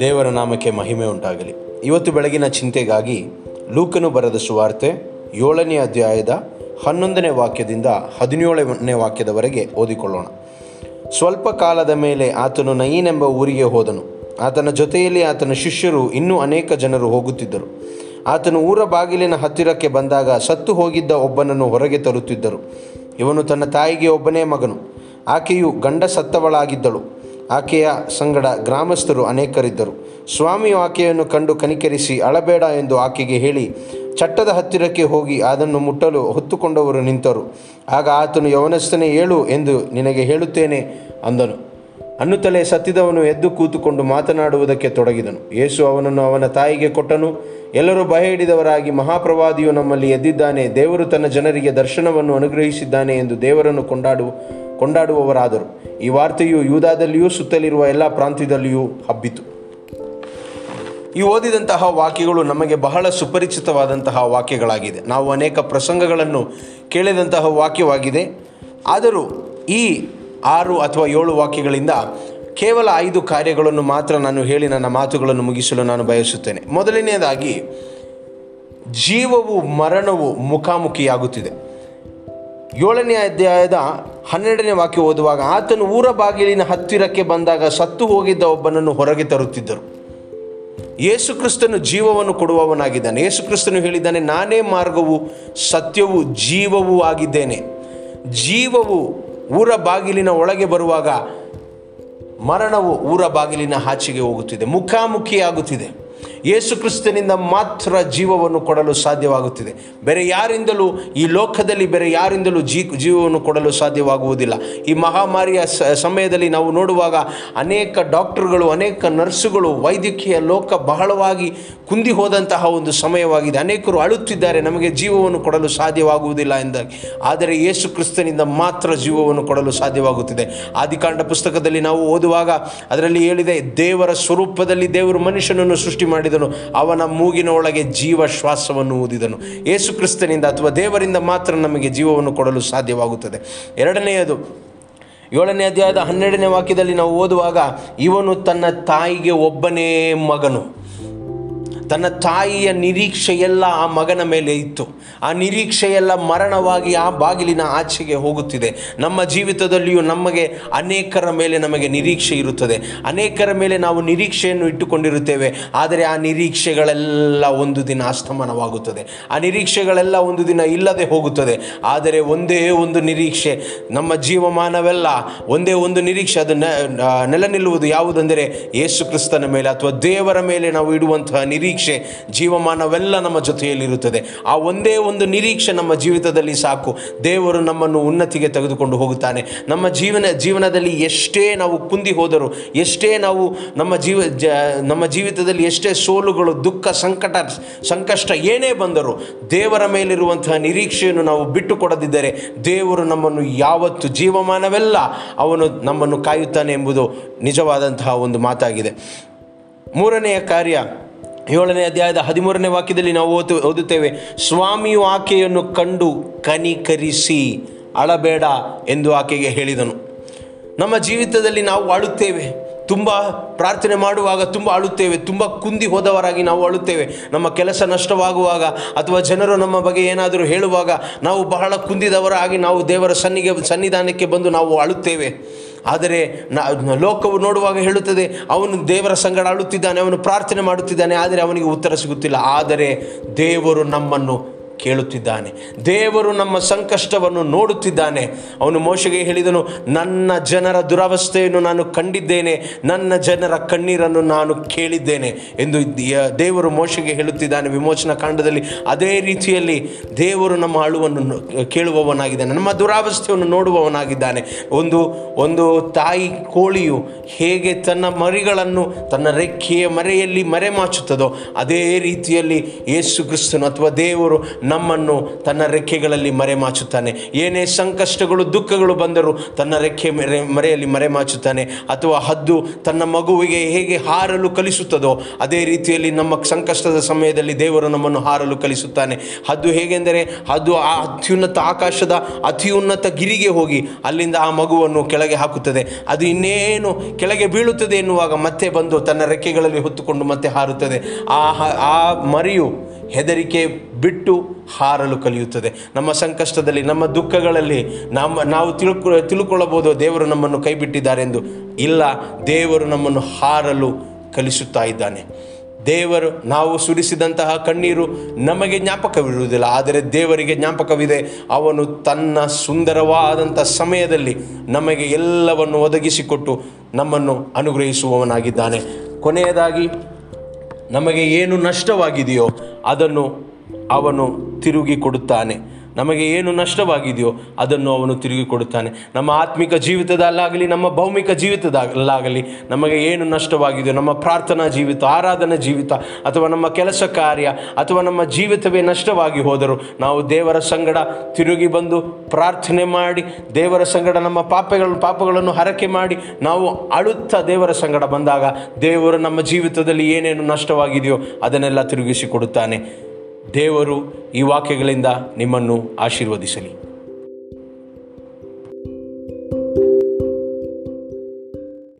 ದೇವರ ನಾಮಕ್ಕೆ ಮಹಿಮೆ ಉಂಟಾಗಲಿ. ಇವತ್ತು ಬೆಳಗಿನ ಚಿಂತೆಗಾಗಿ ಲೂಕನು ಬರೆದ ಸುವಾರ್ತೆ ಏಳನೇ ಅಧ್ಯಾಯದ ಹನ್ನೊಂದನೇ ವಾಕ್ಯದಿಂದ ಹದಿನೇಳನೇ ವಾಕ್ಯದವರೆಗೆ ಓದಿಕೊಳ್ಳೋಣ. ಸ್ವಲ್ಪ ಕಾಲದ ಮೇಲೆ ಆತನು ನಯೀನೆಂಬ ಊರಿಗೆ ಹೋದನು. ಆತನ ಜೊತೆಯಲ್ಲಿ ಆತನ ಶಿಷ್ಯರು ಇನ್ನೂ ಅನೇಕ ಜನರು ಹೋಗುತ್ತಿದ್ದರು. ಆತನು ಊರ ಬಾಗಿಲಿನ ಹತ್ತಿರಕ್ಕೆ ಬಂದಾಗ ಸತ್ತು ಹೋಗಿದ್ದ ಒಬ್ಬನನ್ನು ಹೊರಗೆ ತರುತ್ತಿದ್ದರು. ಇವನು ತನ್ನ ತಾಯಿಗೆ ಒಬ್ಬನೇ ಮಗನು. ಆಕೆಯು ಗಂಡ ಸತ್ತವಳಾಗಿದ್ದಳು ಆಕೆಯ ಸಂಗಡ ಗ್ರಾಮಸ್ಥರು ಅನೇಕರಿದ್ದರು. ಸ್ವಾಮಿಯು ಆಕೆಯನ್ನು ಕಂಡು ಕನಿಕರಿಸಿ, ಅಳಬೇಡ ಎಂದು ಆಕೆಗೆ ಹೇಳಿ, ಚಟ್ಟದ ಹತ್ತಿರಕ್ಕೆ ಹೋಗಿ ಅದನ್ನು ಮುಟ್ಟಲು ಹೊತ್ತುಕೊಂಡವರು ನಿಂತರು. ಆಗ ಆತನು, ಯವನಸ್ಥನೇ, ಏಳು ಎಂದು ನಿನಗೆ ಹೇಳುತ್ತೇನೆ ಅಂದನು. ಅನ್ನುತ್ತಲೇ ಸತ್ತಿದವನು ಎದ್ದು ಕೂತುಕೊಂಡು ಮಾತನಾಡುವುದಕ್ಕೆ ತೊಡಗಿದನು. ಯೇಸು ಅವನನ್ನು ಅವನ ತಾಯಿಗೆ ಕೊಟ್ಟನು. ಎಲ್ಲರೂ ಭಯ ಹಿಡಿದವರಾಗಿ ಮಹಾಪ್ರವಾದಿಯು ನಮ್ಮಲ್ಲಿ ಎದ್ದಿದ್ದಾನೆ. ದೇವರು ತನ್ನ ಜನರಿಗೆ ದರ್ಶನವನ್ನು ಅನುಗ್ರಹಿಸಿದ್ದಾನೆ ಎಂದು ದೇವರನ್ನು ಕೊಂಡಾಡು, ಕೊಂಡಾಡುವವರಾದರು. ಈ ವಾರ್ತೆಯು ಯೂದಾದಲ್ಲಿಯೂ ಸುತ್ತಲಿರುವ ಎಲ್ಲ ಪ್ರಾಂತ್ಯದಲ್ಲಿಯೂ ಹಬ್ಬಿತು. ಈ ಓದಿದಂತಹ ವಾಕ್ಯಗಳು ನಮಗೆ ಬಹಳ ಸುಪರಿಚಿತವಾದಂತಹ ವಾಕ್ಯಗಳಾಗಿದೆ. ನಾವು ಅನೇಕ ಪ್ರಸಂಗಗಳನ್ನು ಕೇಳಿದಂತಹ ವಾಕ್ಯವಾಗಿದೆ. ಆದರೂ ಈ ಆರು ಅಥವಾ ಏಳು ವಾಕ್ಯಗಳಿಂದ ಕೇವಲ ಐದು ಕಾರ್ಯಗಳನ್ನು ಮಾತ್ರ ನಾನು ಹೇಳಿ ನನ್ನ ಮಾತುಗಳನ್ನು ಮುಗಿಸಲು ನಾನು ಬಯಸುತ್ತೇನೆ. ಮೊದಲನೆಯದಾಗಿ, ಜೀವವು ಮರಣವು ಮುಖಾಮುಖಿಯಾಗುತ್ತಿದೆ. ಏಳನೇ ಅಧ್ಯಾಯದ ಹನ್ನೆರಡನೇ ವಾಕ್ಯ ಓದುವಾಗ, ಆತನು ಊರ ಬಾಗಿಲಿನ ಹತ್ತಿರಕ್ಕೆ ಬಂದಾಗ ಸತ್ತು ಹೋಗಿದ್ದ ಒಬ್ಬನನ್ನು ಹೊರಗೆ ತರುತ್ತಿದ್ದರು. ಯೇಸುಕ್ರಿಸ್ತನು ಜೀವವನ್ನು ಕೊಡುವವನಾಗಿದ್ದಾನೆ. ಯೇಸುಕ್ರಿಸ್ತನು ಹೇಳಿದ್ದಾನೆ, ನಾನೇ ಮಾರ್ಗವು, ಸತ್ಯವು, ಜೀವವೂ ಆಗಿದ್ದೇನೆ. ಜೀವವು ಊರ ಬಾಗಿಲಿನ ಒಳಗೆ ಬರುವಾಗ ಮರಣವು ಊರ ಬಾಗಿಲಿನ ಆಚೆಗೆ ಹೋಗುತ್ತಿದೆ ಮುಖಾಮುಖಿಯಾಗುತ್ತಿದೆ. ಯೇಸು ಕ್ರಿಸ್ತನಿಂದ ಮಾತ್ರ ಜೀವವನ್ನು ಕೊಡಲು ಸಾಧ್ಯವಾಗುತ್ತಿದೆ. ಬೇರೆ ಯಾರಿಂದಲೂ ಈ ಲೋಕದಲ್ಲಿ ಬೇರೆ ಯಾರಿಂದಲೂ ಜೀ, ಜೀವವನ್ನು ಕೊಡಲು ಸಾಧ್ಯವಾಗುವುದಿಲ್ಲ. ಈ ಮಹಾಮಾರಿಯ ಸಮಯದಲ್ಲಿ ನಾವು ನೋಡುವಾಗ ಅನೇಕ ಡಾಕ್ಟರ್ಗಳು, ಅನೇಕ ನರ್ಸುಗಳು, ವೈದ್ಯಕೀಯ ಲೋಕ ಬಹಳವಾಗಿ ಕುಂದಿ ಹೋದಂತಹ ಒಂದು ಸಮಯವಾಗಿದೆ. ಅನೇಕರು ಅಳುತ್ತಿದ್ದಾರೆ, ನಮಗೆ ಜೀವವನ್ನು ಕೊಡಲು ಸಾಧ್ಯವಾಗುವುದಿಲ್ಲ ಎಂದಾಗಿ. ಆದರೆ ಯೇಸು ಕ್ರಿಸ್ತನಿಂದ ಮಾತ್ರ ಜೀವವನ್ನು ಕೊಡಲು ಸಾಧ್ಯವಾಗುತ್ತಿದೆ. ಆದಿಕಾಂಡ ಪುಸ್ತಕದಲ್ಲಿ ನಾವು ಓದುವಾಗ ಅದರಲ್ಲಿ ಹೇಳಿದೆ, ದೇವರ ಸ್ವರೂಪದಲ್ಲಿ ದೇವರು ಮನುಷ್ಯನನ್ನು ಸೃಷ್ಟಿ ಮಾಡಿದನು. ಅವನ ಮೂಗಿನ ಒಳಗೆ ಜೀವ ಶ್ವಾಸವನ್ನು ಊದಿದನು. ಯೇಸು ಕ್ರಿಸ್ತನಿಂದ ಅಥವಾ ದೇವರಿಂದ ಮಾತ್ರ ನಮಗೆ ಜೀವವನ್ನು ಕೊಡಲು ಸಾಧ್ಯವಾಗುತ್ತದೆ. ಎರಡನೆಯದು, ಏಳನೇ ಅಧ್ಯಾಯದ ಹನ್ನೆರಡನೇ ವಾಕ್ಯದಲ್ಲಿ ನಾವು ಓದುವಾಗ, ಇವನು ತನ್ನ ತಾಯಿಗೆ ಒಬ್ಬನೇ ಮಗನು. ತನ್ನ ತಾಯಿಯ ನಿರೀಕ್ಷೆಯೆಲ್ಲ ಆ ಮಗನ ಮೇಲೆ ಇತ್ತು. ಆ ನಿರೀಕ್ಷೆಯೆಲ್ಲ ಮರಣವಾಗಿ ಆ ಬಾಗಿಲಿನ ಆಚೆಗೆ ಹೋಗುತ್ತಿದೆ. ನಮ್ಮ ಜೀವಿತದಲ್ಲಿಯೂ ನಮಗೆ ಅನೇಕರ ಮೇಲೆ ನಮಗೆ ನಿರೀಕ್ಷೆ ಇರುತ್ತದೆ. ಅನೇಕರ ಮೇಲೆ ನಾವು ನಿರೀಕ್ಷೆಯನ್ನು ಇಟ್ಟುಕೊಂಡಿರುತ್ತೇವೆ. ಆದರೆ ಆ ನಿರೀಕ್ಷೆಗಳೆಲ್ಲ ಒಂದು ದಿನ ಅಸ್ತಮನವಾಗುತ್ತದೆ. ಆ ನಿರೀಕ್ಷೆಗಳೆಲ್ಲ ಒಂದು ದಿನ ಇಲ್ಲದೆ ಹೋಗುತ್ತದೆ. ಆದರೆ ಒಂದೇ ಒಂದು ನಿರೀಕ್ಷೆ, ನಮ್ಮ ಜೀವಮಾನವೆಲ್ಲ ಒಂದೇ ಒಂದು ನಿರೀಕ್ಷೆ, ಅದು ನೆಲ ನಿಲ್ಲುವುದು ಯಾವುದೆಂದರೆ ಯೇಸು ಕ್ರಿಸ್ತನ ಮೇಲೆ ಅಥವಾ ದೇವರ ಮೇಲೆ ನಾವು ಇಡುವಂತಹ ನಿರೀಕ್ಷೆ. ಜೀವಮಾನವೆಲ್ಲ ನಮ್ಮ ಜೊತೆಯಲ್ಲಿರುತ್ತದೆ. ಆ ಒಂದೇ ಒಂದು ನಿರೀಕ್ಷೆ ನಮ್ಮ ಜೀವಿತದಲ್ಲಿ ಸಾಕು. ದೇವರು ನಮ್ಮನ್ನು ಉನ್ನತಿಗೆ ತೆಗೆದುಕೊಂಡು ಹೋಗುತ್ತಾನೆ. ನಮ್ಮ ಜೀವನ, ಜೀವನದಲ್ಲಿ ಎಷ್ಟೇ ನಾವು ಕುಂದಿ ಹೋದರೂ, ಎಷ್ಟೇ ನಾವು ನಮ್ಮ ಜೀವ, ಜ, ನಮ್ಮ ಜೀವಿತದಲ್ಲಿ ಎಷ್ಟೇ ಸೋಲುಗಳು, ದುಃಖ, ಸಂಕಟ, ಸಂಕಷ್ಟ ಏನೇ ಬಂದರೂ, ದೇವರ ಮೇಲಿರುವಂತಹ ನಿರೀಕ್ಷೆಯನ್ನು ನಾವು ಬಿಟ್ಟು ಕೊಡದಿದ್ದರೆ ದೇವರು ನಮ್ಮನ್ನು ಯಾವತ್ತು ಜೀವಮಾನವೆಲ್ಲ ಅವನು ನಮ್ಮನ್ನು ಕಾಯುತ್ತಾನೆ ಎಂಬುದು ನಿಜವಾದಂತಹ ಒಂದು ಮಾತಾಗಿದೆ. ಮೂರನೆಯ ಕಾರ್ಯ ಏಳನೇ ಅಧ್ಯಾಯದ ಹದಿಮೂರನೇ ವಾಕ್ಯದಲ್ಲಿ ನಾವು ಓದು, ಓದುತ್ತೇವೆ, ಸ್ವಾಮಿಯು ಆಕೆಯನ್ನು ಕಂಡು ಕನಿಕರಿಸಿ, ಅಳಬೇಡ ಎಂದು ಆಕೆಗೆ ಹೇಳಿದನು. ನಮ್ಮ ಜೀವಿತದಲ್ಲಿ ನಾವು ಅಳುತ್ತೇವೆ ತುಂಬ ಪ್ರಾರ್ಥನೆ ಮಾಡುವಾಗ ತುಂಬ ಅಳುತ್ತೇವೆ ತುಂಬ ಕುಂದಿ ಹೋದವರಾಗಿ ನಾವು ಅಳುತ್ತೇವೆ ನಮ್ಮ ಕೆಲಸ ನಷ್ಟವಾಗುವಾಗ ಅಥವಾ ಜನರು ನಮ್ಮ ಬಗ್ಗೆ ಏನಾದರೂ ಹೇಳುವಾಗ ನಾವು ಬಹಳ ಕುಂದಿದವರಾಗಿ ನಾವು ದೇವರ ಸನ್ನಿಗೆ, ಸನ್ನಿಧಾನಕ್ಕೆ ಬಂದು ನಾವು ಅಳುತ್ತೇವೆ ಆದರೆ ಲೋಕವು ನೋಡುವಾಗ ಹೇಳುತ್ತದೆ, ಅವನು ದೇವರ ಸಂಗಡ ಅಳುತ್ತಿದ್ದಾನೆ ಅವನು ಪ್ರಾರ್ಥನೆ ಮಾಡುತ್ತಿದ್ದಾನೆ, ಆದರೆ ಅವನಿಗೆ ಉತ್ತರ ಸಿಗುತ್ತಿಲ್ಲ. ಆದರೆ ದೇವರು ನಮ್ಮನ್ನು ಕೇಳುತ್ತಿದ್ದಾನೆ. ದೇವರು ನಮ್ಮ ಸಂಕಷ್ಟವನ್ನು ನೋಡುತ್ತಿದ್ದಾನೆ. ಅವನು ಮೋಶೆಗೆ ಹೇಳಿದನು, ನನ್ನ ಜನರ ದುರವಸ್ಥೆಯನ್ನು ನಾನು ಕಂಡಿದ್ದೇನೆ. ನನ್ನ ಜನರ ಕಣ್ಣೀರನ್ನು ನಾನು ಕೇಳಿದ್ದೇನೆ. ಎಂದು ದೇವರು ಮೋಶೆಗೆ ಹೇಳುತ್ತಿದ್ದಾನೆ ವಿಮೋಚನಾ ಕಾಂಡದಲ್ಲಿ. ಅದೇ ರೀತಿಯಲ್ಲಿ ದೇವರು ನಮ್ಮ ಅಳುವನ್ನು ಕೇಳುವವನಾಗಿದ್ದಾನೆ. ನಮ್ಮ ದುರಾವಸ್ಥೆಯನ್ನು ನೋಡುವವನಾಗಿದ್ದಾನೆ. ಒಂದು ಒಂದು ತಾಯಿ ಕೋಳಿಯು ಹೇಗೆ ತನ್ನ ಮರಿಗಳನ್ನು ತನ್ನ ರೆಕ್ಕೆಯ ಮರೆಯಲ್ಲಿ ಮರೆಮಾಚುತ್ತದೋ, ಅದೇ ರೀತಿಯಲ್ಲಿ ಯೇಸು ಕ್ರಿಸ್ತನು ಅಥವಾ ದೇವರು ನಮ್ಮನ್ನು ತನ್ನ ರೆಕ್ಕೆಗಳಲ್ಲಿ ಮರೆಮಾಚುತ್ತಾನೆ ಏನೇ ಸಂಕಷ್ಟಗಳು, ದುಃಖಗಳು ಬಂದರೂ ತನ್ನ ರೆಕ್ಕೆ ಮರೆ, ಮರೆಯಲ್ಲಿ ಮರೆಮಾಚುತ್ತಾನೆ ಅಥವಾ ಹದ್ದು ತನ್ನ ಮಗುವಿಗೆ ಹೇಗೆ ಹಾರಲು ಕಲಿಸುತ್ತದೋ, ಅದೇ ರೀತಿಯಲ್ಲಿ ನಮ್ಮ ಸಂಕಷ್ಟದ ಸಮಯದಲ್ಲಿ ದೇವರು ನಮ್ಮನ್ನು ಹಾರಲು ಕಲಿಸುತ್ತಾನೆ. ಹದ್ದು ಹೇಗೆಂದರೆ ಅದು ಆ ಅತ್ಯುನ್ನತ ಆಕಾಶದ ಅತಿ ಉನ್ನತ ಗಿರಿಗೆ ಹೋಗಿ ಅಲ್ಲಿಂದ ಆ ಮಗುವನ್ನು ಕೆಳಗೆ ಹಾಕುತ್ತದೆ. ಅದು ಇನ್ನೇನು ಕೆಳಗೆ ಬೀಳುತ್ತದೆ ಎನ್ನುವಾಗ ಮತ್ತೆ ಬಂದು ತನ್ನ ರೆಕ್ಕೆಗಳಲ್ಲಿ ಹೊತ್ತುಕೊಂಡು ಮತ್ತೆ ಹಾರುತ್ತದೆ. ಆ ಆ ಮರಿಯು ಹೆದರಿಕೆ ಬಿಟ್ಟು ಹಾರಲು ಕಲಿಯುತ್ತದೆ. ನಮ್ಮ ಸಂಕಷ್ಟದಲ್ಲಿ, ನಮ್ಮ ದುಃಖಗಳಲ್ಲಿ ನಮ್ಮ, ನಾವು ತಿಳ್ಕೊ, ತಿಳ್ಕೊಳ್ಳಬಹುದು ದೇವರು ನಮ್ಮನ್ನು ಕೈಬಿಟ್ಟಿದ್ದಾರೆ ಎಂದು ಇಲ್ಲ, ದೇವರು ನಮ್ಮನ್ನು ಹಾರಲು ಕಲಿಸುತ್ತಾ ಇದ್ದಾನೆ. ದೇವರು, ನಾವು ಸುರಿಸಿದಂತಹ ಕಣ್ಣೀರು ನಮಗೆ ಜ್ಞಾಪಕವಿರುವುದಿಲ್ಲ, ಆದರೆ ದೇವರಿಗೆ ಜ್ಞಾಪಕವಿದೆ, ಅವನು ತನ್ನ ಸುಂದರವಾದಂಥ ಸಮಯದಲ್ಲಿ ನಮಗೆ ಎಲ್ಲವನ್ನು ಒದಗಿಸಿಕೊಟ್ಟು ನಮ್ಮನ್ನು ಅನುಗ್ರಹಿಸುವವನಾಗಿದ್ದಾನೆ. ಕೊನೆಯದಾಗಿ, ನಮಗೆ ಏನು ನಷ್ಟವಾಗಿದೆಯೋ ಅದನ್ನು ಅವನು ತಿರುಗಿ ಕೊಡುತ್ತಾನೆ. ನಮಗೆ ಏನು ನಷ್ಟವಾಗಿದೆಯೋ ಅದನ್ನು ಅವನು ತಿರುಗಿ ಕೊಡುತ್ತಾನೆ. ನಮ್ಮ ಆತ್ಮಿಕ ಜೀವಿತದಲ್ಲಾಗಲಿ, ನಮ್ಮ ಭೌಮಿಕ ಜೀವಿತದಲ್ಲಾಗಲಿ ನಮಗೆ ಏನು ನಷ್ಟವಾಗಿದೆಯೋ, ನಮ್ಮ ಪ್ರಾರ್ಥನಾ ಜೀವಿತ, ಆರಾಧನಾ ಜೀವಿತ, ಅಥವಾ ನಮ್ಮ ಕೆಲಸ ಕಾರ್ಯ, ಅಥವಾ ನಮ್ಮ ಜೀವಿತವೇ ನಷ್ಟವಾಗಿ ಹೋದರೂ ನಾವು ದೇವರ ಸಂಗಡ ತಿರುಗಿ ಬಂದು ಪ್ರಾರ್ಥನೆ ಮಾಡಿ, ದೇವರ ಸಂಗಡ ನಮ್ಮ ಪಾಪೆಗಳನ್ನು ಪಾಪಗಳನ್ನು ಹರಕೆ ಮಾಡಿ ನಾವು ಅಳುತ್ತಾ ದೇವರ ಸಂಗಡ ಬಂದಾಗ ದೇವರು ನಮ್ಮ ಜೀವಿತದಲ್ಲಿ ಏನೇನು ನಷ್ಟವಾಗಿದೆಯೋ ಅದನ್ನೆಲ್ಲ ತಿರುಗಿಸಿ ಕೊಡುತ್ತಾನೆ. ದೇವರು ಈ ವಾಕ್ಯಗಳಿಂದ ನಿಮ್ಮನ್ನು ಆಶೀರ್ವದಿಸಲಿ.